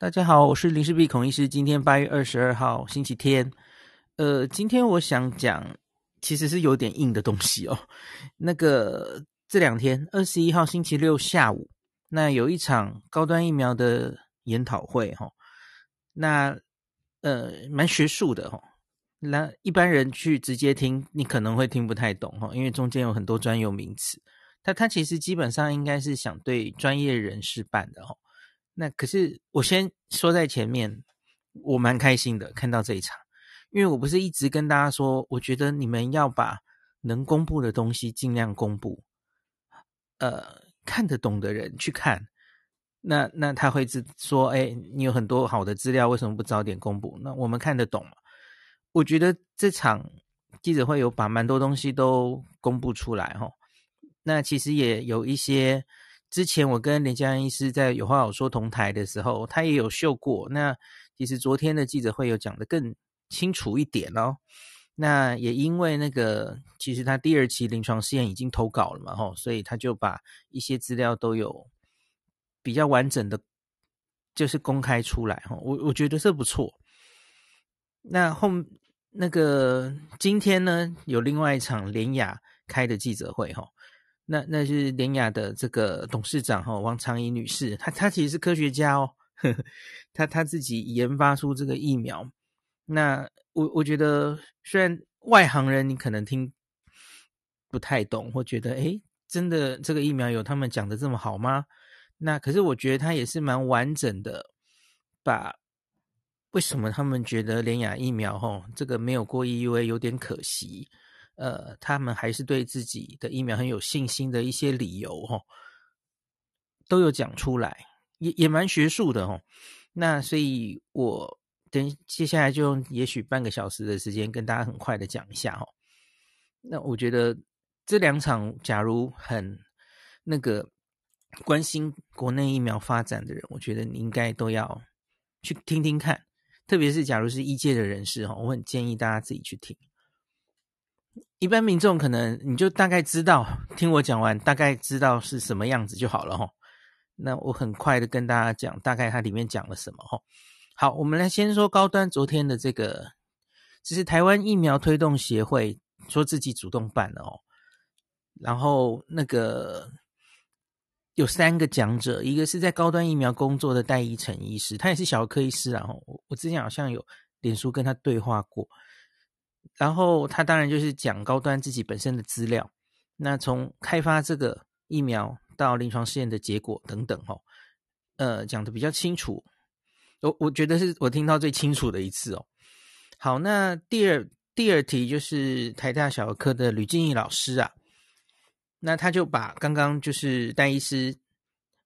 大家好，我是林氏璧孔医师。今天八月二十二号，星期天。呃，今天我想讲，其实是有点硬的东西哦。那个这两天，二十一号星期六下午，那有一场高端疫苗的研讨会哈、哦。那呃，蛮学术的哈、哦。那一般人去直接听，你可能会听不太懂哈、哦，因为中间有很多专有名词。他他其实基本上应该是想对专业人士办的哈、哦。那可是我先说在前面，我蛮开心的看到这一场，因为我不是一直跟大家说，我觉得你们要把能公布的东西尽量公布，呃，看得懂的人去看，那那他会说，哎，你有很多好的资料，为什么不早点公布？那我们看得懂嘛？我觉得这场记者会有把蛮多东西都公布出来哈，那其实也有一些。之前我跟连江医师在有话好说同台的时候，他也有秀过。那其实昨天的记者会有讲得更清楚一点哦。那也因为那个，其实他第二期临床试验已经投稿了嘛，吼，所以他就把一些资料都有比较完整的，就是公开出来，吼。我我觉得这不错。那后那个今天呢，有另外一场联雅开的记者会，吼。那那是联雅的这个董事长哈，王长怡女士，她她其实是科学家哦，呵呵，她她自己研发出这个疫苗。那我我觉得，虽然外行人你可能听不太懂，或觉得诶，真的这个疫苗有他们讲的这么好吗？那可是我觉得他也是蛮完整的，把为什么他们觉得联雅疫苗哈，这个没有过 EUA 有点可惜。呃，他们还是对自己的疫苗很有信心的一些理由，哈，都有讲出来，也也蛮学术的，哈。那所以，我等接下来就用也许半个小时的时间，跟大家很快的讲一下，哈。那我觉得这两场，假如很那个关心国内疫苗发展的人，我觉得你应该都要去听听看，特别是假如是医界的人士，哈，我很建议大家自己去听。一般民众可能你就大概知道，听我讲完大概知道是什么样子就好了齁。那我很快的跟大家讲，大概它里面讲了什么齁。好，我们来先说高端昨天的这个，这是台湾疫苗推动协会说自己主动办的哦。然后那个有三个讲者，一个是在高端疫苗工作的戴一成医师，他也是小儿科医师啊。我我之前好像有脸书跟他对话过。然后他当然就是讲高端自己本身的资料，那从开发这个疫苗到临床试验的结果等等，哦，呃，讲的比较清楚，我我觉得是我听到最清楚的一次哦。好，那第二第二题就是台大小儿科的吕静怡老师啊，那他就把刚刚就是戴医师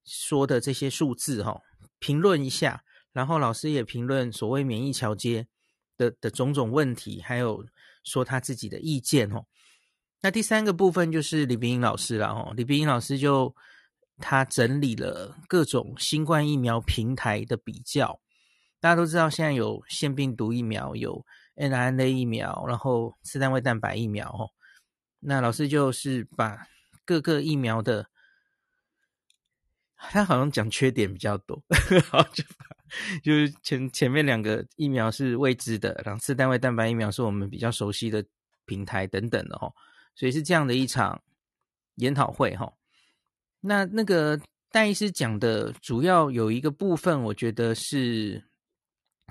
说的这些数字哈，评论一下，然后老师也评论所谓免疫桥接。的的种种问题，还有说他自己的意见哦。那第三个部分就是李冰英老师了哦。李冰英老师就他整理了各种新冠疫苗平台的比较。大家都知道，现在有腺病毒疫苗，有 mRNA 疫苗，然后次单位蛋白疫苗哦。那老师就是把各个疫苗的，他好像讲缺点比较多，好就。就是前前面两个疫苗是未知的，然后次单位蛋白疫苗是我们比较熟悉的平台等等的哈，所以是这样的一场研讨会哈。那那个戴医师讲的主要有一个部分，我觉得是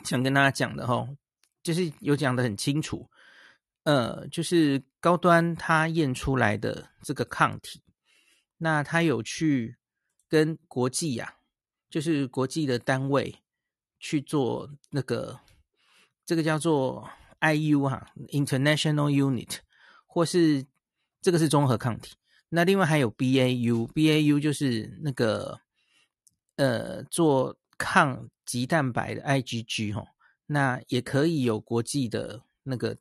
想跟大家讲的哈，就是有讲的很清楚，呃，就是高端他验出来的这个抗体，那他有去跟国际呀、就是国际的单位。去做那个，这个叫做 IU 哈，International Unit，或是这个是综合抗体。那另外还有 BAU，BAU 就是那个呃做抗棘蛋白的 IgG 哈。那也可以有国际的那个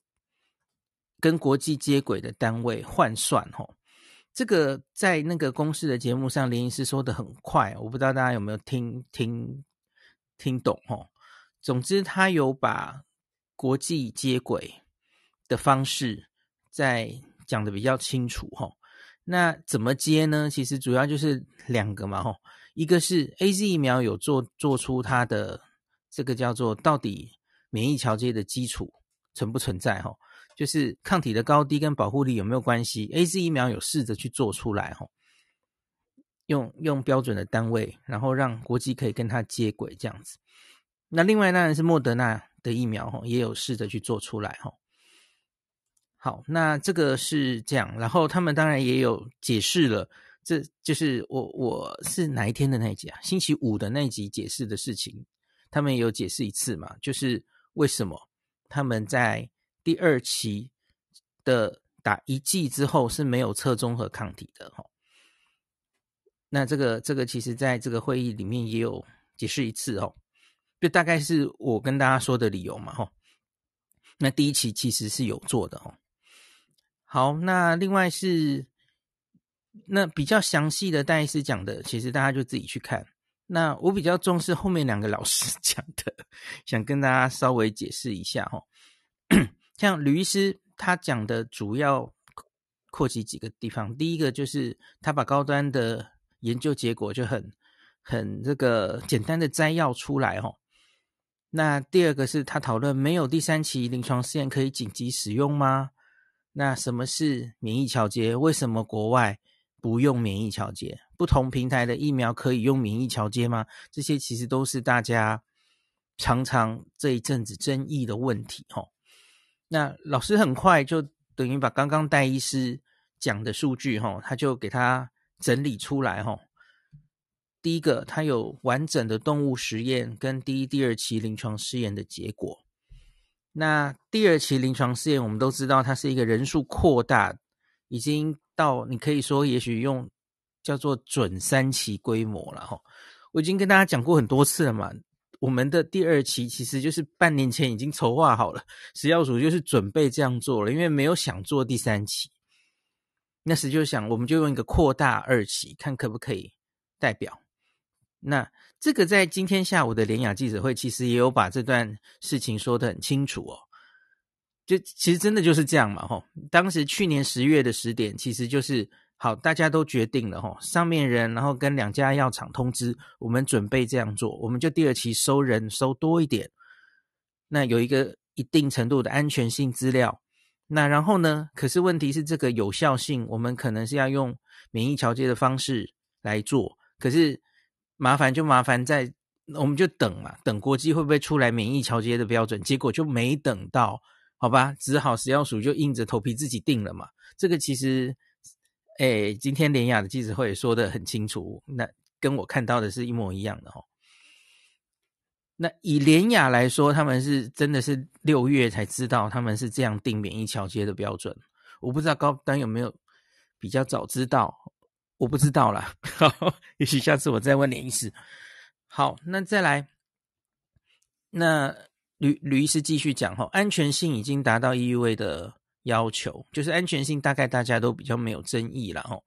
跟国际接轨的单位换算哈。这个在那个公司的节目上，林医师说的很快，我不知道大家有没有听听。听懂哦，总之他有把国际接轨的方式在讲的比较清楚哈。那怎么接呢？其实主要就是两个嘛哈，一个是 AZ 疫苗有做做出它的这个叫做到底免疫桥接的基础存不存在？哈，就是抗体的高低跟保护力有没有关系？AZ 疫苗有试着去做出来，哈，用用标准的单位，然后让国际可以跟它接轨这样子。那另外当然是莫德纳的疫苗，哈，也有试着去做出来，哈。好，那这个是这样，然后他们当然也有解释了。这就是我我是哪一天的那一集啊？星期五的那一集解释的事情，他们也有解释一次嘛？就是为什么他们在第二期的打一剂之后是没有测中和抗体的哈？那这个这个其实在这个会议里面也有解释一次哦，就大概是我跟大家说的理由嘛哈。那第一期其实是有做的哦。好，那另外是。那比较详细的戴医师讲的，其实大家就自己去看。那我比较重视后面两个老师 讲的，想跟大家稍微解释一下哈。像吕医师他讲的主要扩及几个地方，第一个就是他把高端的研究结果就很很这个简单的摘要出来哈。那第二个是他讨论没有第三期临床试验可以紧急使用吗？那什么是免疫桥接？为什么国外？不用免疫桥接，不同平台的疫苗可以用免疫桥接吗？这些其实都是大家常常这一阵子争议的问题。哈，那老师很快就等于把刚刚戴医师讲的数据，哈，他就给他整理出来。哈，第一个，他有完整的动物实验跟第一、第二期临床试验的结果。那第二期临床试验，我们都知道它是一个人数扩大，已经。到你可以说，也许用叫做准三期规模了哈。我已经跟大家讲过很多次了嘛。我们的第二期其实就是半年前已经筹划好了，食药署就是准备这样做了，因为没有想做第三期。那时就想，我们就用一个扩大二期，看可不可以代表。那这个在今天下午的联雅记者会，其实也有把这段事情说得很清楚哦。就其实真的就是这样嘛，吼！当时去年十月的时点，其实就是好，大家都决定了，吼，上面人，然后跟两家药厂通知，我们准备这样做，我们就第二期收人收多一点，那有一个一定程度的安全性资料，那然后呢？可是问题是这个有效性，我们可能是要用免疫桥接的方式来做，可是麻烦就麻烦在，我们就等嘛，等国际会不会出来免疫桥接的标准，结果就没等到。好吧，只好食药署就硬着头皮自己定了嘛。这个其实，哎，今天联雅的记者会说得很清楚，那跟我看到的是一模一样的哦。那以联雅来说，他们是真的是六月才知道他们是这样定免疫桥接的标准。我不知道高丹有没有比较早知道，我不知道啦。好，也许下次我再问连医师。好，那再来，那。吕吕医师继续讲哈，安全性已经达到 EUA 的要求，就是安全性大概大家都比较没有争议了哈。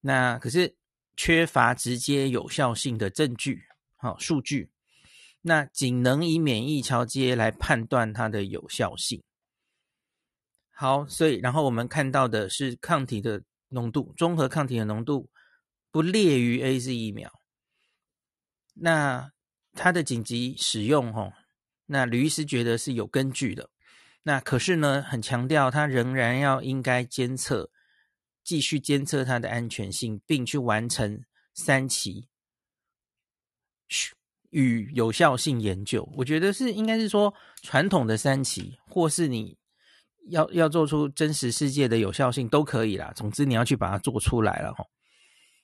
那可是缺乏直接有效性的证据，好数据，那仅能以免疫桥接来判断它的有效性。好，所以然后我们看到的是抗体的浓度，中和抗体的浓度不劣于 AZ 疫苗。那它的紧急使用哈。那吕医师觉得是有根据的，那可是呢，很强调他仍然要应该监测，继续监测它的安全性，并去完成三期与有效性研究。我觉得是应该是说传统的三期，或是你要要做出真实世界的有效性都可以啦。总之你要去把它做出来了哈。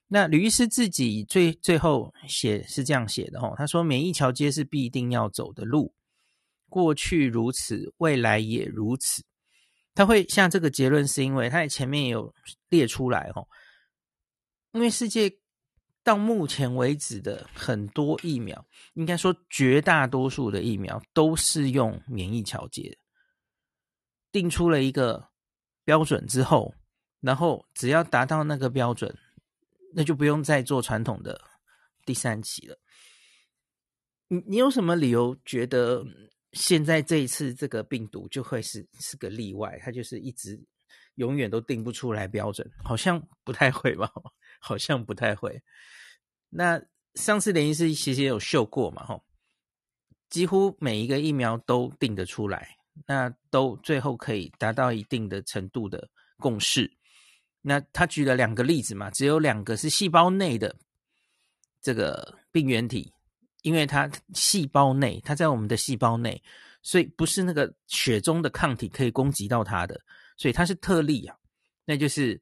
那吕医师自己最最后写是这样写的哈，他说免疫桥接是必定要走的路。过去如此，未来也如此。他会下这个结论，是因为他在前面也有列出来哦。因为世界到目前为止的很多疫苗，应该说绝大多数的疫苗都是用免疫桥接，定出了一个标准之后，然后只要达到那个标准，那就不用再做传统的第三期了。你你有什么理由觉得？现在这一次这个病毒就会是是个例外，它就是一直永远都定不出来标准，好像不太会吧？好像不太会。那上次联医师其实也有秀过嘛，吼，几乎每一个疫苗都定得出来，那都最后可以达到一定的程度的共识。那他举了两个例子嘛，只有两个是细胞内的这个病原体，因为它细胞内，它在我们的细胞内，所以不是那个血中的抗体可以攻击到它的，所以它是特例啊，那就是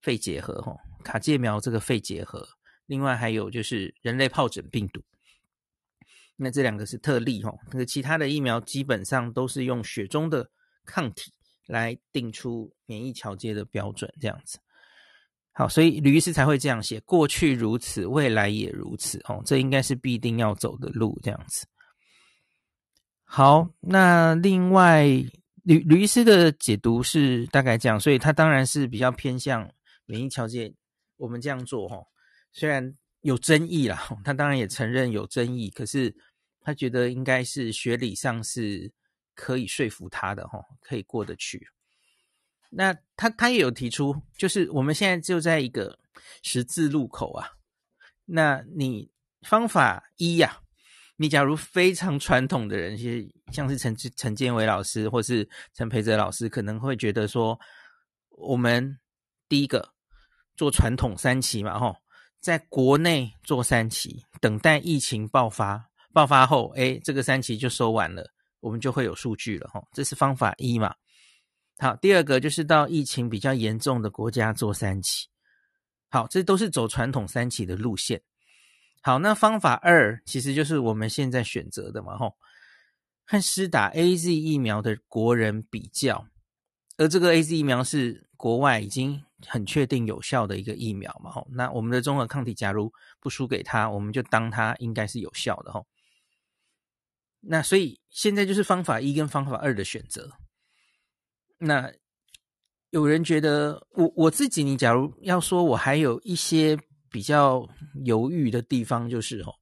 肺结核吼，卡介苗这个肺结核。另外还有就是人类疱疹病毒，那这两个是特例哈。那个其他的疫苗基本上都是用血中的抗体来定出免疫桥接的标准，这样子。好，所以吕医师才会这样写：过去如此，未来也如此哦。这应该是必定要走的路，这样子。好，那另外吕吕医师的解读是大概这样，所以他当然是比较偏向免疫调节，我们这样做哈。虽然有争议啦，他当然也承认有争议，可是他觉得应该是学理上是可以说服他的哈，可以过得去。那他他也有提出，就是我们现在就在一个十字路口啊。那你方法一呀、你假如非常传统的人，其实像是陈陈建伟老师或是陈培哲老师，可能会觉得说，我们第一个做传统三期嘛，吼。在国内做三期，等待疫情爆发，爆发后，哎，这个三期就收完了，我们就会有数据了吼。这是方法一嘛。好，第二个就是到疫情比较严重的国家做三期。好，这都是走传统三期的路线。好，那方法二其实就是我们现在选择的嘛，吼，和施打 AZ 疫苗的国人比较，而这个 AZ 疫苗是国外已经。很确定有效的一个疫苗嘛，吼，那我们的综合抗体假如不输给他，我们就当它应该是有效的，吼。那所以现在就是方法一跟方法二的选择。那有人觉得我我自己，你假如要说我还有一些比较犹豫的地方，就是哦，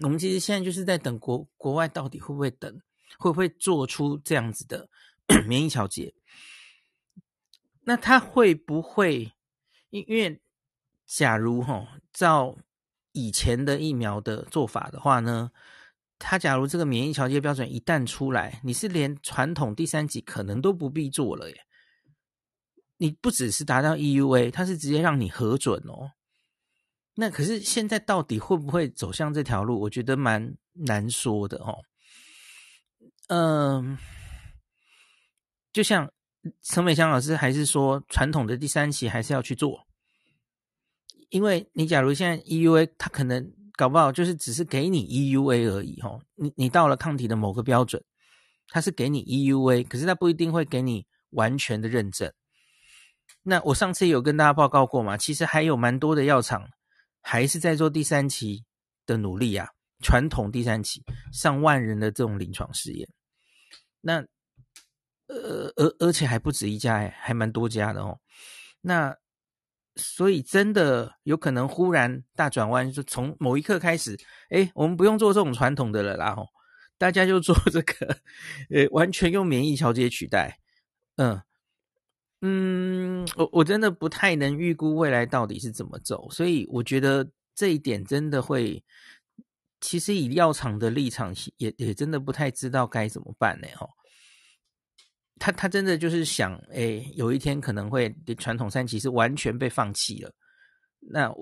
我们其实现在就是在等国国外到底会不会等，会不会做出这样子的 免疫调节。那他会不会？因因为，假如哈，照以前的疫苗的做法的话呢，他假如这个免疫调节标准一旦出来，你是连传统第三级可能都不必做了耶。你不只是达到 EUA，它是直接让你核准哦。那可是现在到底会不会走向这条路？我觉得蛮难说的哦。嗯，就像。陈美香老师还是说，传统的第三期还是要去做，因为你假如现在 EUA，它可能搞不好就是只是给你 EUA 而已吼，你你到了抗体的某个标准，它是给你 EUA，可是它不一定会给你完全的认证。那我上次有跟大家报告过嘛，其实还有蛮多的药厂还是在做第三期的努力啊，传统第三期上万人的这种临床试验，那。呃，而而且还不止一家，还蛮多家的哦。那所以真的有可能忽然大转弯，就从某一刻开始，哎，我们不用做这种传统的了啦，吼，大家就做这个，呃，完全用免疫调节取代。嗯嗯，我我真的不太能预估未来到底是怎么走，所以我觉得这一点真的会，其实以药厂的立场也也真的不太知道该怎么办呢，吼。他他真的就是想，哎，有一天可能会传统三期是完全被放弃了，那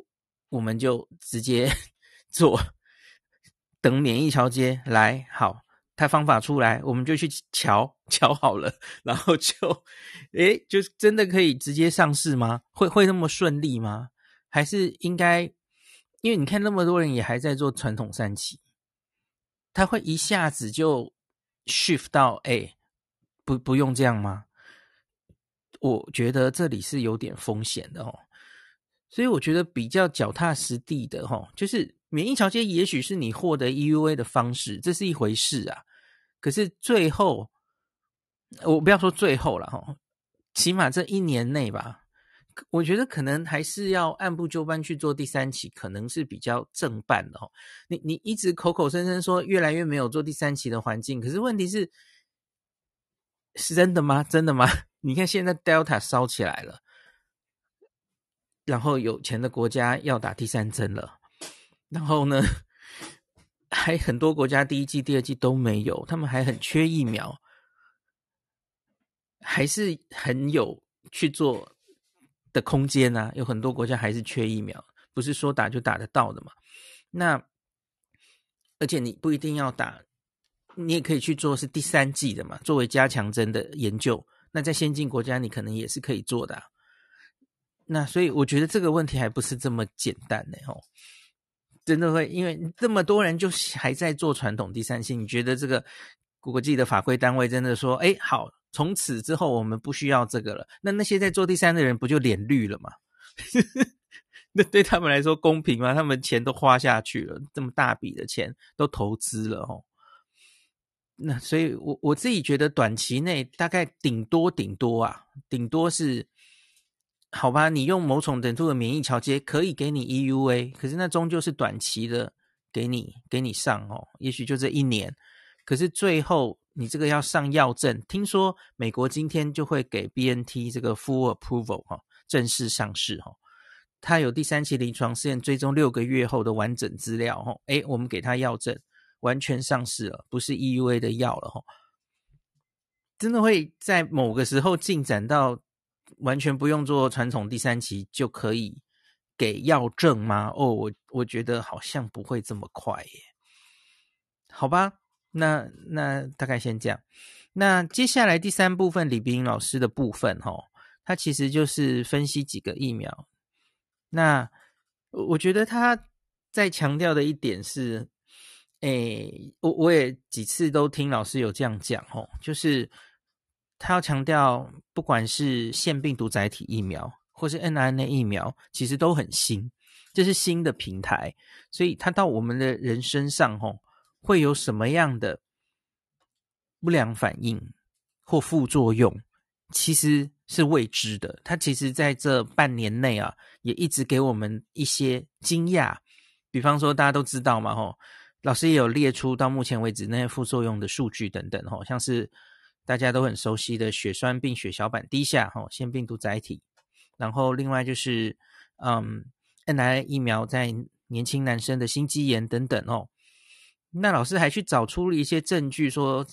我们就直接 做，等免疫桥接来好，他方法出来，我们就去桥桥好了，然后就，哎，就真的可以直接上市吗？会会那么顺利吗？还是应该，因为你看那么多人也还在做传统三期，他会一下子就 shift 到哎。不不用这样吗？我觉得这里是有点风险的哦，所以我觉得比较脚踏实地的哈，就是免疫调节也许是你获得 EUA 的方式，这是一回事啊。可是最后，我不要说最后了哈，起码这一年内吧，我觉得可能还是要按部就班去做第三期，可能是比较正办的哦。你你一直口口声声说越来越没有做第三期的环境，可是问题是。是真的吗？真的吗？你看现在 Delta 烧起来了，然后有钱的国家要打第三针了，然后呢，还很多国家第一季、第二季都没有，他们还很缺疫苗，还是很有去做的空间呐、啊。有很多国家还是缺疫苗，不是说打就打得到的嘛。那而且你不一定要打，你也可以去做是第三剂的嘛，作为加强针的研究。那在先进国家，你可能也是可以做的。那所以我觉得这个问题还不是这么简单呢哦，真的会因为这么多人就还在做传统第三性，你觉得这个国际的法规单位真的说，哎，好，从此之后我们不需要这个了。那那些在做第三的人不就脸绿了吗？那对他们来说公平吗？他们钱都花下去了，这么大笔的钱都投资了哦。那所以我，我自己觉得短期内大概顶多顶多啊，顶多是好吧。你用某种程度的免疫桥接可以给你 EUA，可是那终究是短期的，给你给你上哦，也许就这一年。可是最后你这个要上药证，听说美国今天就会给 BNT 这个 full approval 哈，正式上市哈。它有第三期临床试验追踪六个月后的完整资料哈，诶，我们给他药证。完全上市了，不是 EUA 的药了哈，真的会在某个时候进展到完全不用做传统第三期就可以给药证吗？哦，我我觉得好像不会这么快耶。好吧，那那大概先这样。那接下来第三部分李秉颖老师的部分哈，他其实就是分析几个疫苗。那我觉得他在强调的一点是。诶，我我也几次都听老师有这样讲哦，就是他要强调，不管是腺病毒载体疫苗或是 mRNA 疫苗，其实都很新，这是新的平台，所以它到我们的人身上哦，会有什么样的不良反应或副作用，其实是未知的。它其实在这半年内啊，也一直给我们一些惊讶，比方说大家都知道嘛，吼。老师也有列出到目前为止那些副作用的数据等等，吼，像是大家都很熟悉的血栓病血小板低下，吼，腺病毒载体，然后另外就是，嗯，mRNA 疫苗在年轻男生的心肌炎等等，哦，那老师还去找出了一些证据，说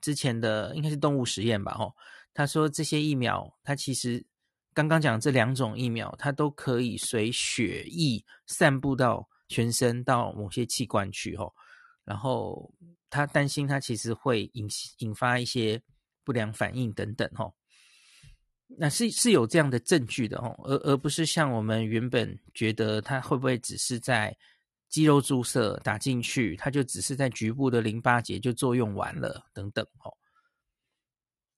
之前的应该是动物实验吧，吼，他说这些疫苗，它其实刚刚讲这两种疫苗，它都可以随血液散布到。全身到某些器官去吼，然后他担心他其实会引引发一些不良反应等等吼，那是是有这样的证据的吼，而而不是像我们原本觉得他会不会只是在肌肉注射打进去，他就只是在局部的淋巴结就作用完了等等吼。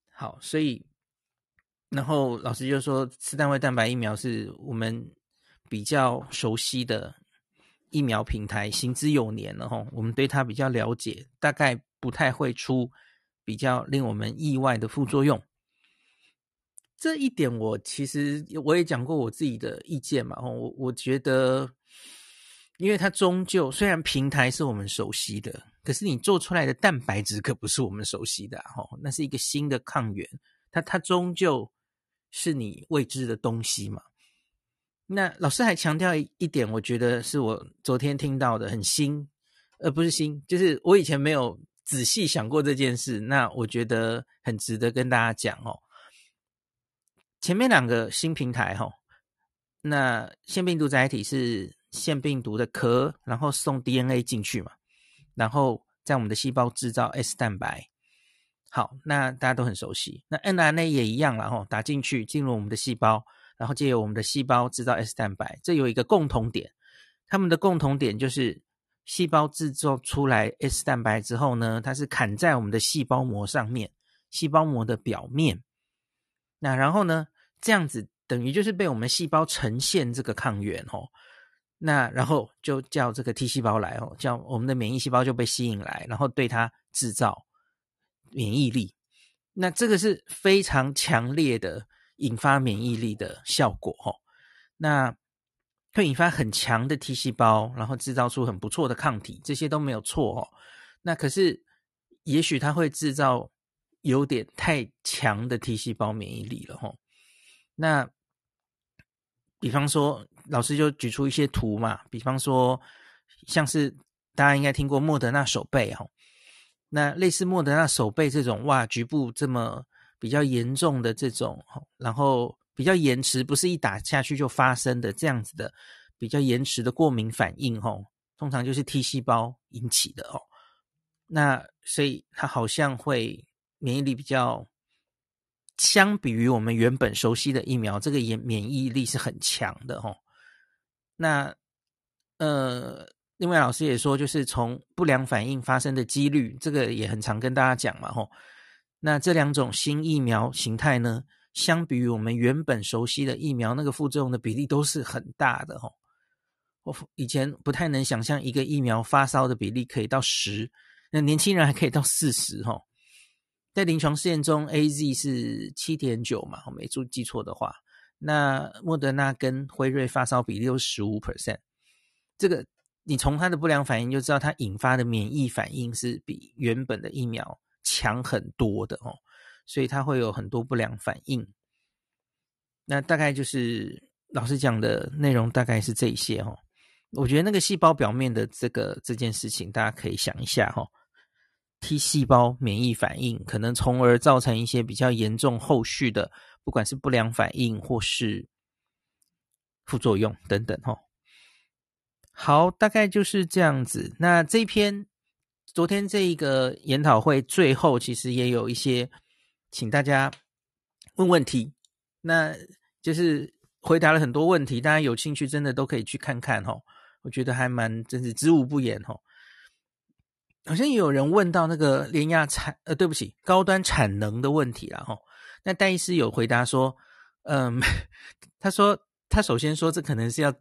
好，所以然后老师就说，次单位蛋白疫苗是我们比较熟悉的。疫苗平台行之有年了哈，我们对它比较了解，大概不太会出比较令我们意外的副作用。这一点我其实我也讲过我自己的意见嘛，我我觉得，因为它终究虽然平台是我们熟悉的，可是你做出来的蛋白质可不是我们熟悉的哈，那是一个新的抗原，它它终究是你未知的东西嘛。那老师还强调一点，我觉得是我昨天听到的很新，呃，不是新，就是我以前没有仔细想过这件事。那我觉得很值得跟大家讲哦。前面两个新平台哈，那腺病毒载体是腺病毒的壳，然后送 DNA 进去嘛，然后在我们的细胞制造 S 蛋白。好，那大家都很熟悉。那 mRNA 也一样了哈，打进去进入我们的细胞。然后借由我们的细胞制造 S 蛋白，这有一个共同点，它们的共同点就是细胞制造出来 S 蛋白之后呢，它是砍在我们的细胞膜上面，细胞膜的表面。那然后呢，这样子等于就是被我们细胞呈现这个抗原哦。那然后就叫这个 T 细胞来哦，叫我们的免疫细胞就被吸引来，然后对它制造免疫力。那这个是非常强烈的。引发免疫力的效果，吼，那会引发很强的 T 细胞，然后制造出很不错的抗体，这些都没有错，哦。那可是，也许它会制造有点太强的 T 细胞免疫力了，吼。那比方说，老师就举出一些图嘛，比方说，像是大家应该听过莫德纳手背哦。那类似莫德纳手背这种哇，局部这么比较严重的这种，然后比较延迟，不是一打下去就发生的这样子的比较延迟的过敏反应吼，通常就是 T 细胞引起的哦。那所以它好像会免疫力比较。相比于我们原本熟悉的疫苗，这个免免疫力是很强的吼。那呃，另外老师也说，就是从不良反应发生的几率，这个也很常跟大家讲嘛吼。那这两种新疫苗形态呢，相比于我们原本熟悉的疫苗，那个副作用的比例都是很大的齁。我以前不太能想象一个疫苗发烧的比例可以到十，那年轻人还可以到四十齁。在临床试验中，A Z 是七点九嘛，我没注记错的话，那莫德纳跟辉瑞发烧比例有十五 percent，这个你从它的不良反应就知道，它引发的免疫反应是比原本的疫苗强很多的哦，所以它会有很多不良反应。那大概就是老师讲的内容，大概是这些哦。我觉得那个细胞表面的这个这件事情，大家可以想一下哈。T 细胞免疫反应可能从而造成一些比较严重后续的，不管是不良反应或是副作用等等齁。好，大概就是这样子。那这篇昨天这一个研讨会最后其实也有一些，请大家问问题，那就是回答了很多问题，大家有兴趣真的都可以去看看齁。我觉得还蛮真是知无不言齁。好像也有人问到那个联亚产呃，对不起，高端产能的问题了哈。那戴医师有回答说，嗯，他说他首先说这可能是要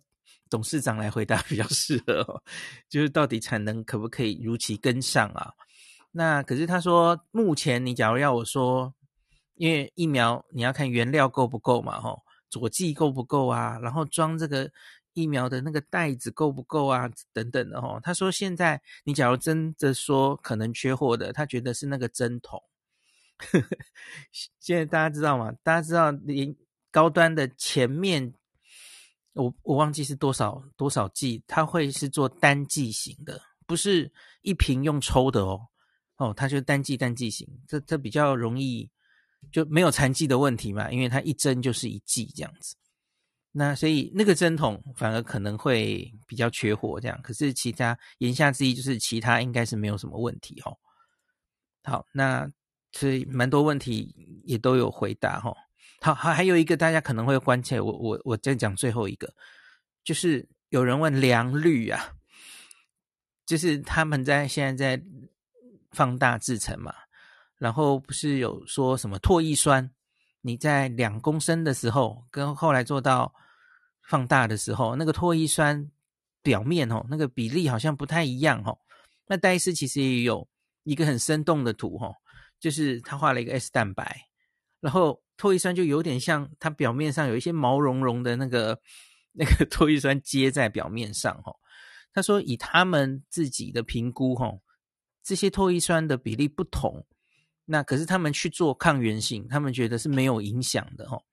董事长来回答比较适合哦，就是到底产能可不可以如期跟上啊？那可是他说目前你假如要我说，因为疫苗你要看原料够不够嘛，吼，佐剂够不够啊，然后装这个。疫苗的那个袋子够不够啊？等等的哦。他说现在你假如真的说可能缺货的，他觉得是那个针筒。现在大家知道吗？大家知道连高端的前面，我我忘记是多少多少剂，它会是做单剂型的，不是一瓶用抽的哦。哦，它就单剂单剂型，这这比较容易就没有残剂的问题嘛，因为它一针就是一剂这样子。那所以那个针筒反而可能会比较缺货，这样。可是其他言下之意就是其他应该是没有什么问题哦。好，那所以蛮多问题也都有回答哈。好，还还有一个大家可能会关切，我我我再讲最后一个，就是有人问良率啊，就是他们在现在在放大制程嘛，然后不是有说什么唾液酸？你在两公升的时候，跟后来做到放大的时候，那个唾液酸表面哦，那个比例好像不太一样哦。那戴医师其实也有一个很生动的图哦，就是他画了一个 S 蛋白，然后唾液酸就有点像它表面上有一些毛茸茸的那个那个唾液酸接在表面上哦。他说以他们自己的评估哦，这些唾液酸的比例不同。那可是他们去做抗原性，他们觉得是没有影响的哦。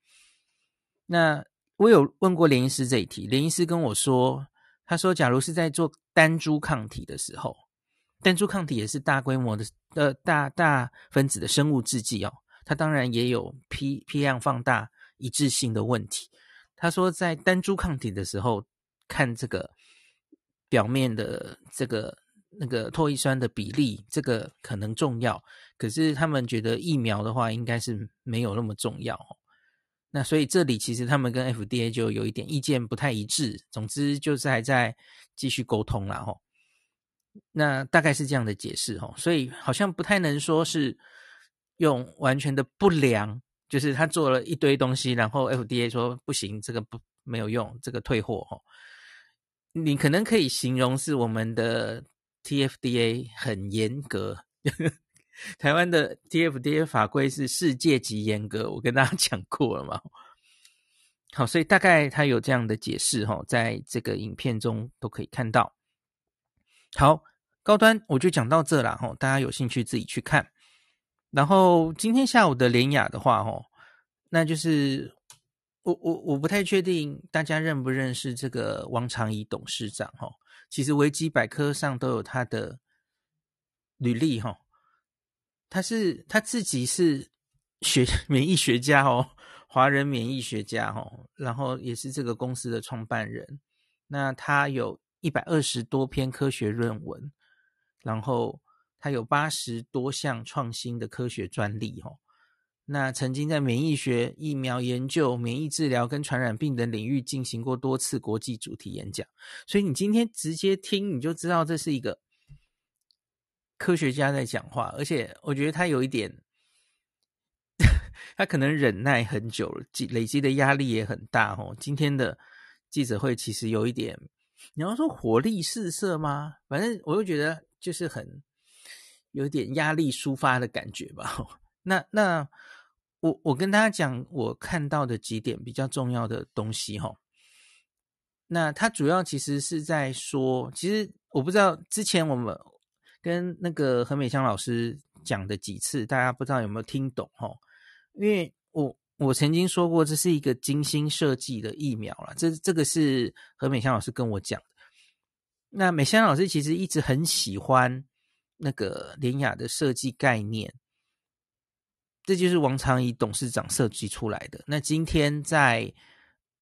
那我有问过连医师这一题，连医师跟我说，他说，假如是在做单株抗体的时候，单株抗体也是大规模的呃大大分子的生物制剂哦，它当然也有批批量放大一致性的问题。他说，在单株抗体的时候，看这个表面的这个。那个唾液酸的比例，这个可能重要，可是他们觉得疫苗的话，应该是没有那么重要。那所以这里其实他们跟 FDA 就有一点意见不太一致。总之就是还在继续沟通啦。吼，那大概是这样的解释。吼，所以好像不太能说是用完全的不良，就是他做了一堆东西，然后 FDA 说不行，这个不没有用，这个退货。吼，你可能可以形容是我们的。TFDA 很严格，台湾的 TFDA 法规是世界级严格，我跟大家 讲过了嘛。好，所以大概他有这样的解释哈，在这个影片中都可以看到。好，高端我就讲到这了哈，大家有兴趣自己去看。然后今天下午的联亚的话哈，那就是我我我不太确定大家认不认识这个王长怡董事长哈。其实维基百科上都有他的履历哈。他是他自己是学 免疫学家哦，华人免疫学家哦，然后也是这个公司的创办人。那他有一百二十多篇科学论文，然后他有八十多项创新的科学专利哦。那曾经在免疫学、疫苗研究、免疫治疗跟传染病等领域进行过多次国际主题演讲，所以你今天直接听你就知道这是一个科学家在讲话，而且我觉得他有一点，他可能忍耐很久了，积累积的压力也很大哦。今天的记者会其实有一点，你要说火力四射吗？反正我就觉得就是很有点压力抒发的感觉吧。那那。我我跟大家讲，我看到的几点比较重要的东西哈。那他主要其实是在说，其实我不知道之前我们跟那个何美香老师讲的几次，大家不知道有没有听懂哈？因为我我曾经说过，这是一个精心设计的疫苗啦，这这个是何美香老师跟我讲的。那美香老师其实一直很喜欢那个联雅的设计概念。这就是王长仪董事长设计出来的。那今天在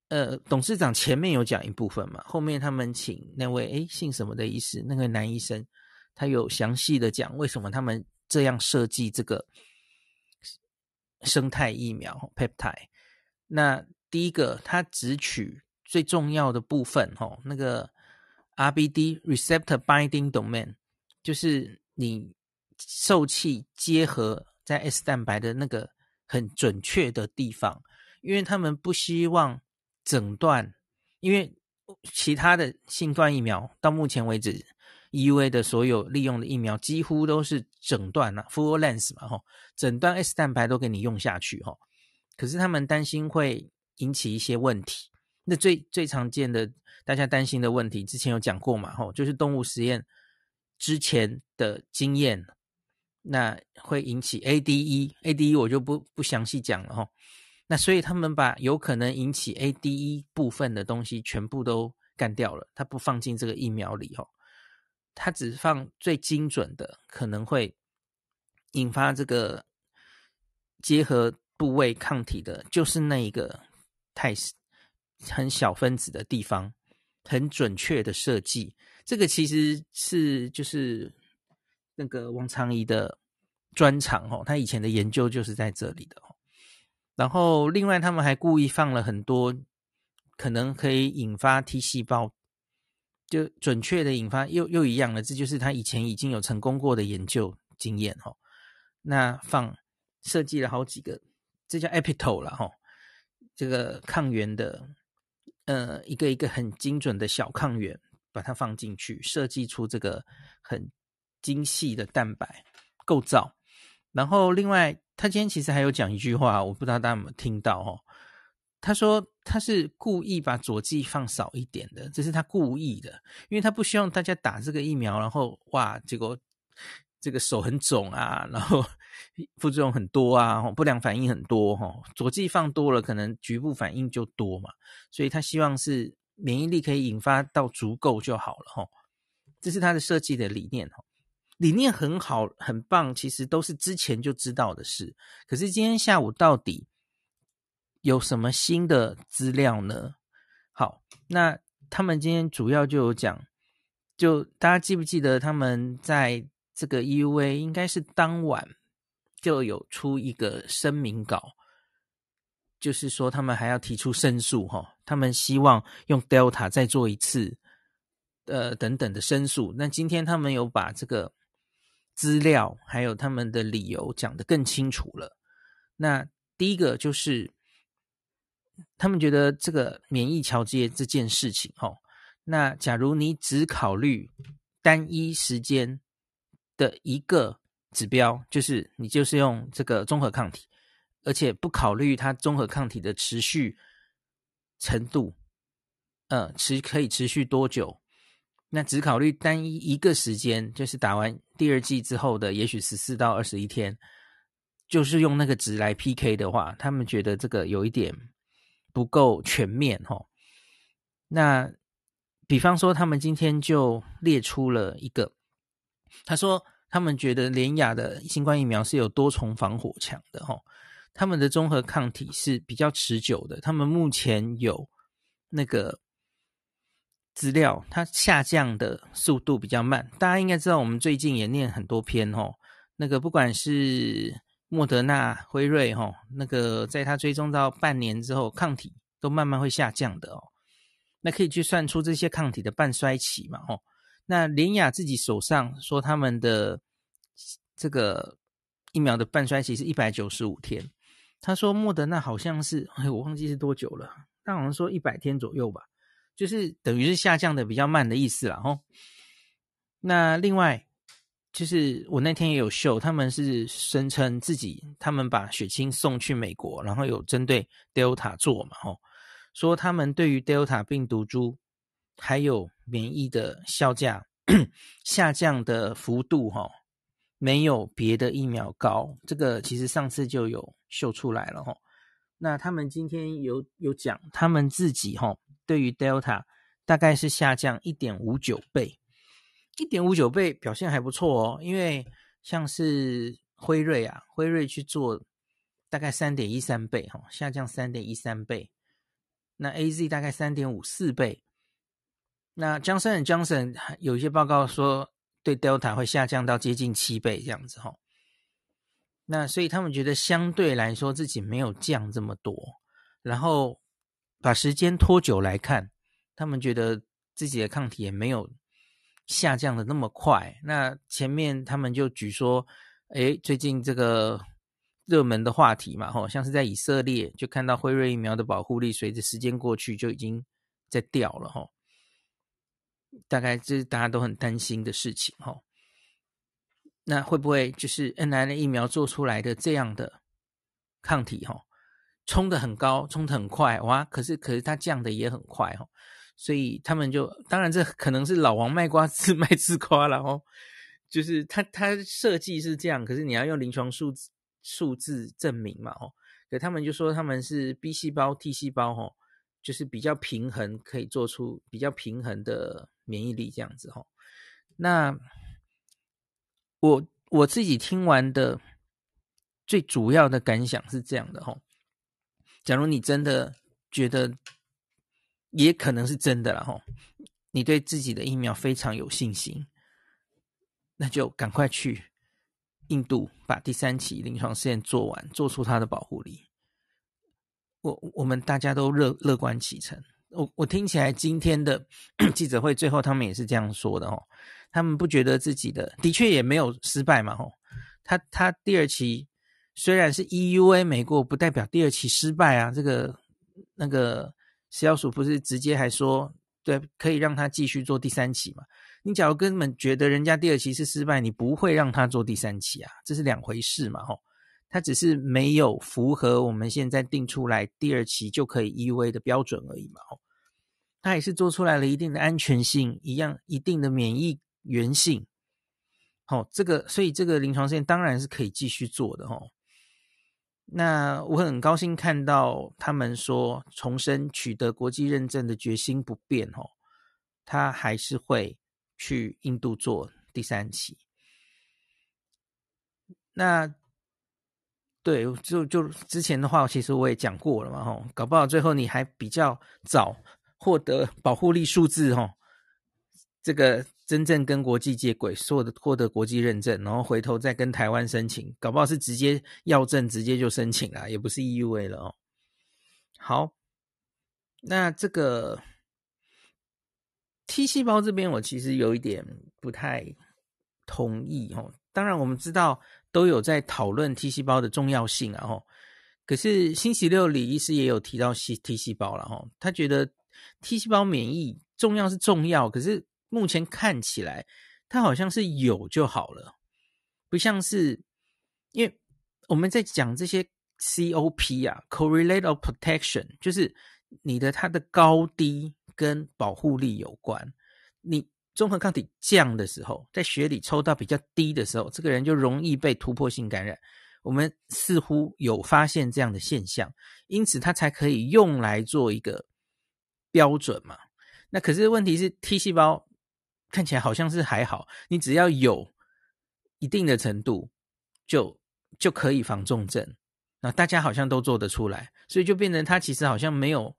呃，董事长前面有讲一部分嘛，后面他们请那位诶姓什么的医师，那个男医生，他有详细的讲为什么他们这样设计这个生态疫苗 peptide。那第一个，他只取最重要的部分，吼，那个 RBD receptor binding domain，就是你受器结合。在 S 蛋白的那个很准确的地方，因为他们不希望整段，因为其他的新冠疫苗到目前为止，EUA 的所有利用的疫苗几乎都是整段了，full length 嘛，吼，整段 S 蛋白都给你用下去，吼。可是他们担心会引起一些问题。那最最常见的大家担心的问题，之前有讲过嘛，吼，就是动物实验之前的经验。那会引起 ADE，ADE 我就不不详细讲了哈。那所以他们把有可能引起 ADE 部分的东西全部都干掉了，他不放进这个疫苗里哈，他只放最精准的，可能会引发这个结合部位抗体的，就是那一个太很小分子的地方，很准确的设计。这个其实是就是。那个王长仪的专长哦，他以前的研究就是在这里的哦。然后另外他们还故意放了很多可能可以引发 T 细胞，就准确的引发又又一样的，这就是他以前已经有成功过的研究经验哦。那放设计了好几个，这叫 epitope 了哈，这个抗原的呃一个一个很精准的小抗原，把它放进去，设计出这个很。精细的蛋白构造，然后另外，他今天其实还有讲一句话，我不知道大家有没有听到哦。他说他是故意把佐剂放少一点的，这是他故意的，因为他不希望大家打这个疫苗，然后哇，结果这个手很肿啊，然后副作用很多啊，不良反应很多哈。佐剂放多了，可能局部反应就多嘛，所以他希望是免疫力可以引发到足够就好了哈。这是他的设计的理念哈。理念很好，很棒，其实都是之前就知道的事。可是今天下午到底有什么新的资料呢？好，那他们今天主要就有讲，就大家记不记得他们在这个 EUA 应该是当晚就有出一个声明稿，就是说他们还要提出申诉，哈，他们希望用 Delta 再做一次，呃，等等的申诉。那今天他们有把这个。资料还有他们的理由讲得更清楚了。那第一个就是，他们觉得这个免疫桥接这件事情，哦，那假如你只考虑单一时间的一个指标，就是你就是用这个中和抗体，而且不考虑它中和抗体的持续程度，呃，持可以持续多久。那只考虑单一一个时间，就是打完第二剂之后的，也许十四到二十一天，就是用那个值来 PK 的话，他们觉得这个有一点不够全面齁。那比方说，他们今天就列出了一个，他说他们觉得联雅的新冠疫苗是有多重防火墙的哈，他们的综合抗体是比较持久的，他们目前有那个资料，它下降的速度比较慢。大家应该知道，我们最近也念很多篇哦，那个不管是莫德纳、辉瑞哈，那个在它追踪到半年之后，抗体都慢慢会下降的哦。那可以去算出这些抗体的半衰期嘛？哦，那联雅自己手上说他们的这个疫苗的半衰期是一百九十五天，他说莫德纳好像是，哎，我忘记是多久了，但好像说一百天左右吧，就是等于是下降的比较慢的意思啦。哦，那另外就是我那天也有秀，他们是声称自己他们把血清送去美国，然后有针对 Delta 做嘛？哦。说他们对于 Delta 病毒株还有免疫的效价 下降的幅度哈，没有别的疫苗高。这个其实上次就有秀出来了哈。那他们今天有有讲，他们自己哈对于 Delta 大概是下降一点五九倍，一点五九倍表现还不错哦。因为像是辉瑞啊，辉瑞去做大概三点一三倍哈，下降三点一三倍。那 AZ 大概三点五四倍，那 Johnson & Johnson 有一些报告说对 Delta 会下降到接近七倍这样子哈，那所以他们觉得相对来说自己没有降这么多，然后把时间拖久来看，他们觉得自己的抗体也没有下降的那么快。那前面他们就举说，诶，最近这个。热门的话题嘛，吼，像是在以色列就看到辉瑞疫苗的保护力随着时间过去就已经在掉了，吼，大概这是大家都很担心的事情，吼。那会不会就是 mRNA 疫苗做出来的这样的抗体，吼，冲得很高，冲得很快，哇！可是可是它降的也很快，吼，所以他们就当然这可能是老王卖瓜自 卖自夸了，哦，就是他他设计是这样，可是你要用临床数字。数字证明嘛，哦，可，他们就说他们是 B 细胞、T 细胞，哦，就是比较平衡，可以做出比较平衡的免疫力这样子，哦。那我我自己听完的最主要的感想是这样的，哦，假如你真的觉得也可能是真的了，哦，你对自己的疫苗非常有信心，那就赶快去。印度把第三期临床试验做完，做出它的保护力，我我们大家都乐乐观其成。我我听起来今天的 记者会最后他们也是这样说的哦，他们不觉得自己的的确也没有失败嘛吼。他他第二期虽然是 EUA 没过，不代表第二期失败啊。这个那个食药署不是直接还说对，可以让他继续做第三期嘛？你假如根本觉得人家第二期是失败，你不会让他做第三期啊，这是两回事嘛，吼，他只是没有符合我们现在定出来第二期就可以 EUA 的标准而已嘛，吼，他也是做出来了一定的安全性，一样一定的免疫原性，好，这个所以这个临床试验当然是可以继续做的，哦，那我很高兴看到他们说重申取得国际认证的决心不变，哦，他还是会。去印度做第三期，那对，就就之前的话，其实我也讲过了嘛，吼，搞不好最后你还比较早获得保护力数字，吼，这个真正跟国际接轨，获得获得国际认证，然后回头再跟台湾申请，搞不好是直接药证直接就申请了，也不是 EUA 了哦。好，那这个。T 细胞这边，我其实有一点不太同意哦。当然，我们知道都有在讨论 T 细胞的重要性啊。吼，可是星期六李医师也有提到 T 细胞了哈。他觉得 T 细胞免疫重要是重要，可是目前看起来它好像是有就好了，不像是因为我们在讲这些 COP 啊，Correlate of Protection，就是你的它的高低。跟保护力有关，你综合抗体降的时候，在血里抽到比较低的时候，这个人就容易被突破性感染。我们似乎有发现这样的现象，因此它才可以用来做一个标准嘛。那可是问题是 T 细胞看起来好像是还好，你只要有一定的程度，就就可以防重症。那大家好像都做得出来，所以就变成它其实好像没有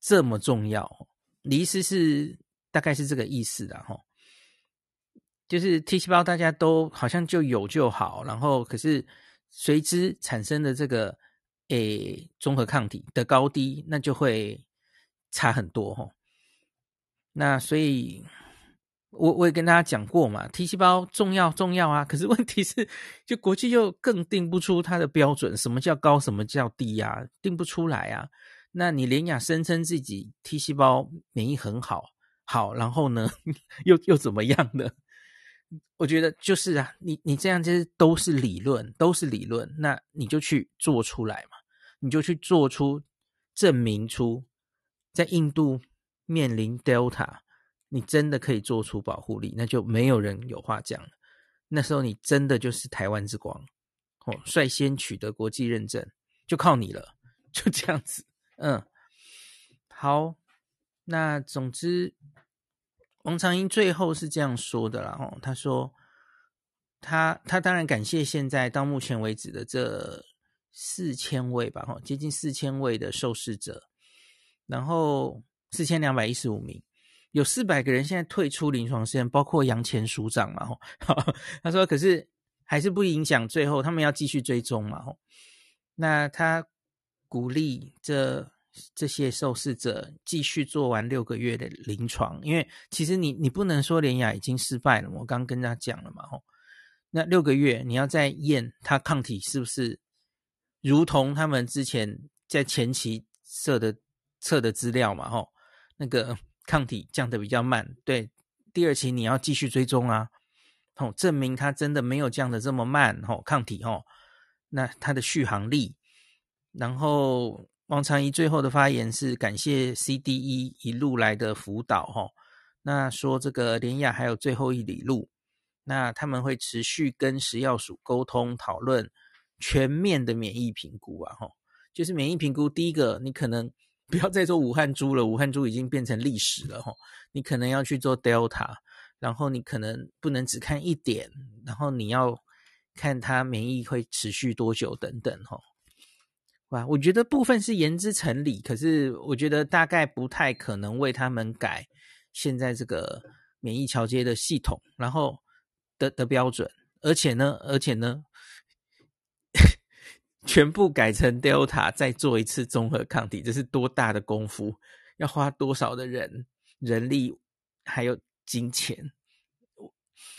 这么重要。李医师是大概是这个意思的哈，就是 T 细胞大家都好像就有就好，然后可是随之产生的这个诶综合抗体的高低，那就会差很多哈。那所以。我我也跟大家讲过嘛，T 细胞重要重要啊，可是问题是，就国际又更定不出它的标准，什么叫高，什么叫低啊，定不出来啊。那你连亚声称自己 T 细胞免疫很好，好，然后呢，又又怎么样呢？我觉得就是啊，你你这样其实都是理论，都是理论，那你就去做出来嘛，你就去做出证明出，在印度面临 Delta。你真的可以做出保护力，那就没有人有话讲了。那时候你真的就是台湾之光，哦，率先取得国际认证，就靠你了，就这样子。嗯，好，那总之，王长英最后是这样说的啦，哦，他说他他当然感谢现在到目前为止的这四千位吧，哦，接近四千位的受试者，然后四千两百一十五名。有四百个人现在退出临床试验，包括杨前署长嘛？吼，他说，可是还是不影响最后他们要继续追踪嘛？吼，那他鼓励这这些受试者继续做完六个月的临床，因为其实你你不能说联雅已经失败了，我刚刚跟他讲了嘛？吼，那六个月你要再验他抗体是不是如同他们之前在前期测的测的资料嘛？吼，那个。抗体降得比较慢，对，第二期你要继续追踪啊，哦，证明它真的没有降得这么慢，吼，抗体吼，那它的续航力。然后王长怡最后的发言是感谢 CDE 一路来的辅导，吼，那说这个联亚还有最后一里路，那他们会持续跟食药署沟通讨论全面的免疫评估啊，吼，就是免疫评估，第一个你可能。不要再做武汉株了，武汉株已经变成历史了吼。你可能要去做 Delta，然后你可能不能只看一点，然后你要看它免疫会持续多久等等吼。哇，我觉得部分是言之成理，可是我觉得大概不太可能为他们改现在这个免疫桥接的系统，然后的的标准，而且呢，而且呢。全部改成 Delta，再做一次综合抗体，这是多大的功夫？要花多少的人、人力还有金钱？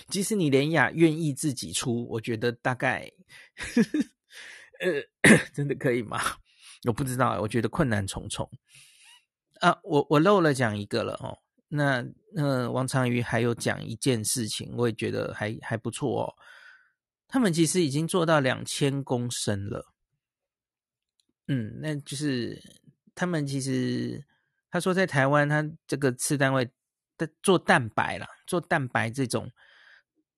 即使你连雅愿意自己出，我觉得大概，呵呵呃，真的可以吗？我不知道，我觉得困难重重啊！我我漏了讲一个了哦。那那王长瑜还有讲一件事情，我也觉得还还不错哦。他们其实已经做到两千公升了，嗯，那就是他们其实他说在台湾，他这个次单位的做蛋白啦，做蛋白这种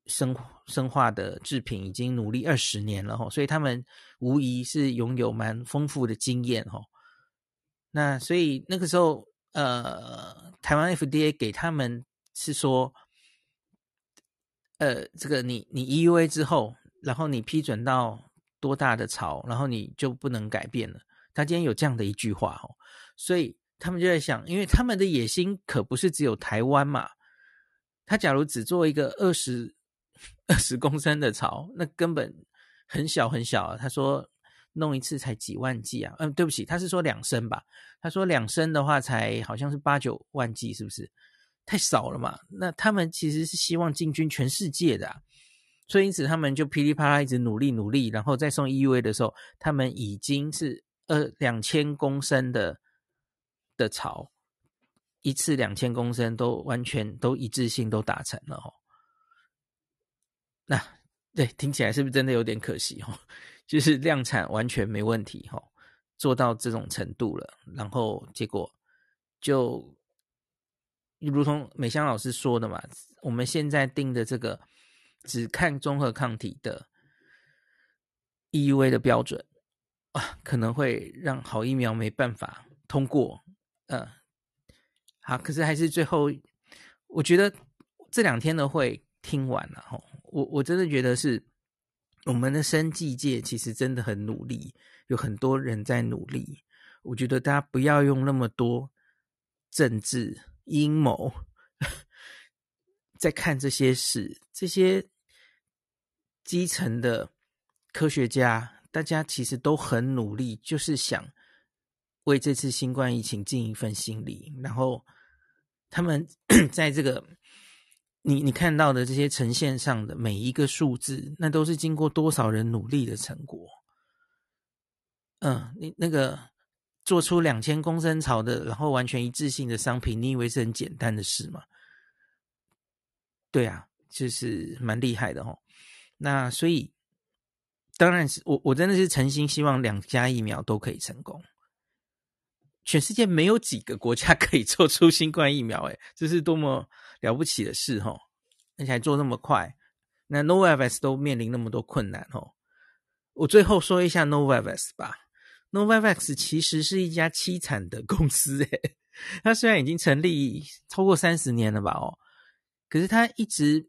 生生化的制品已经努力二十年了哈，所以他们无疑是拥有蛮丰富的经验哈。那所以那个时候，呃，台湾 FDA 给他们是说，呃，这个你你 EUA 之后。然后你批准到多大的潮，然后你就不能改变了。他今天有这样的一句话哦，所以他们就在想，因为他们的野心可不是只有台湾嘛。他假如只做一个二十二十公升的槽，那根本很小很小啊。他说弄一次才几万剂啊，嗯，对不起，他是说两升吧。他说两升的话才好像是八九万剂，是不是？太少了嘛。那他们其实是希望进军全世界的啊。所以因此他们就噼里啪啦一直努力努力，然后再送 EUA 的时候，他们已经是呃两千公升的的槽，一次两千公升都完全都一致性都达成了哦。那对，听起来是不是真的有点可惜哦？就是量产完全没问题哈，做到这种程度了，然后结果就如同美香老师说的嘛，我们现在定的这个。只看综合抗体的 EUA 的标准啊，可能会让好疫苗没办法通过。呃，好，可是还是最后，我觉得这两天的会听完了哈，我我真的觉得是我们的生计界其实真的很努力，有很多人在努力。我觉得大家不要用那么多政治阴谋在看这些事，这些基层的科学家，大家其实都很努力，就是想为这次新冠疫情尽一份心力。然后他们 在这个你你看到的这些呈现上的每一个数字，那都是经过多少人努力的成果。嗯，你那个。做出两千公升槽的，然后完全一致性的商品，你以为是很简单的事吗？对啊，就是蛮厉害的哦。那所以，当然是我，我真的是诚心希望两家疫苗都可以成功。全世界没有几个国家 可以做出新冠疫苗，诶，这是多么了不起的事哦，而且还做那么快。那 Novavax 都面临那么多困难哦。我最后说一下 Novavax 吧。Novavax 其实是一家凄惨的公司，诶，它虽然已经成立超过三十年了吧，哦，可是它一直，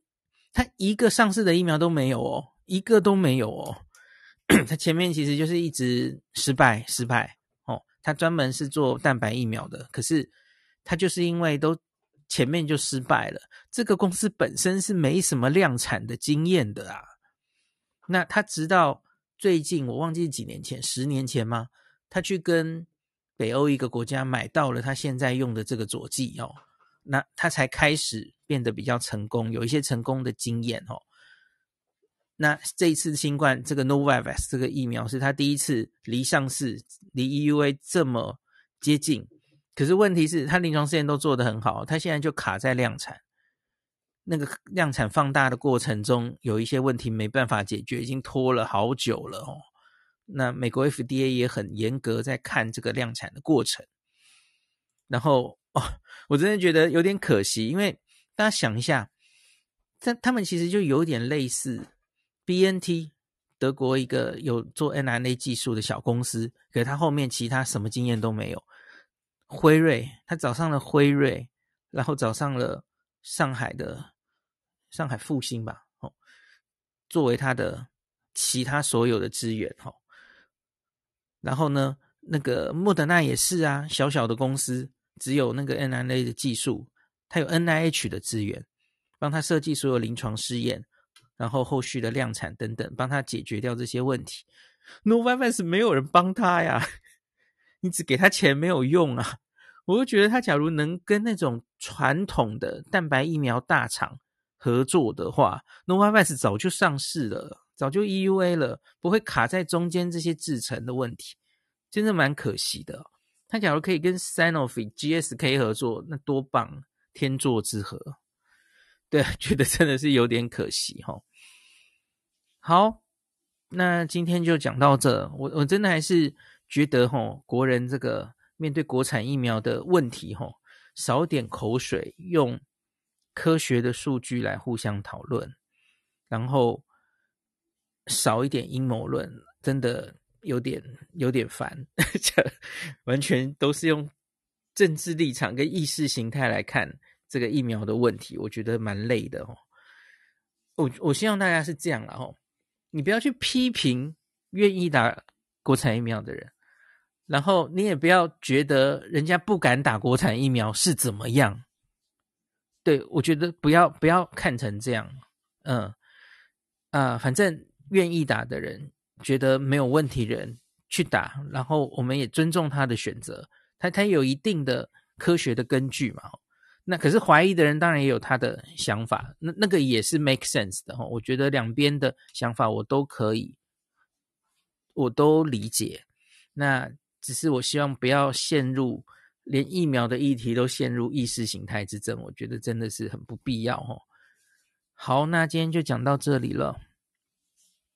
它一个上市的疫苗都没有哦，一个都没有哦，它前面其实就是一直失败，失败，哦，它专门是做蛋白疫苗的，可是它就是因为都前面就失败了，这个公司本身是没什么量产的经验的啊，那他直到。最近我忘记几年前，十年前吗？他去跟北欧一个国家买到了他现在用的这个佐剂哦，那他才开始变得比较成功，有一些成功的经验哦。那这一次新冠这个 Novavax 这个疫苗是他第一次离上市，离 EUA 这么接近，可是问题是，他临床试验都做得很好，他现在就卡在量产。那个量产放大的过程中，有一些问题没办法解决，已经拖了好久了哦。那美国 FDA 也很严格在看这个量产的过程。然后哦，我真的觉得有点可惜，因为大家想一下，他他们其实就有点类似 BNT 德国一个有做 N R N A 技术的小公司，可是他后面其他什么经验都没有。辉瑞他找上了辉瑞，然后找上了上海的。上海复星吧，哦，作为他的其他所有的资源，哈，然后呢，那个莫德纳也是啊，小小的公司，只有那个 mRNA 的技术，它有 NIH 的资源，帮他设计所有临床试验，然后后续的量产等等，帮他解决掉这些问题。Novavax 没有人帮他呀，你只给他钱没有用啊！我就觉得他假如能跟那种传统的蛋白疫苗大厂。合作的话，Novavax 早就上市了，早就 EUA 了，不会卡在中间这些制程的问题，真的蛮可惜的。他假如可以跟 Sanofi、GSK 合作，那多棒，天作之合。对，觉得真的是有点可惜哈。好，那今天就讲到这。我我真的还是觉得哈，国人这个面对国产疫苗的问题哈，少点口水用。科学的数据来互相讨论，然后少一点阴谋论，真的有点有点烦。这完全都是用政治立场跟意识形态来看这个疫苗的问题，我觉得蛮累的哦。我我希望大家是这样了哦，你不要去批评愿意打国产疫苗的人，然后你也不要觉得人家不敢打国产疫苗是怎么样。对，我觉得不要不要看成这样，嗯啊、反正愿意打的人，觉得没有问题人去打，然后我们也尊重他的选择，他他有一定的科学的根据嘛。那可是怀疑的人当然也有他的想法，那那个也是 make sense 的哈。我觉得两边的想法我都可以，我都理解。那只是我希望不要陷入。连疫苗的议题都陷入意识形态之争，我觉得真的是很不必要哦。好，那今天就讲到这里了。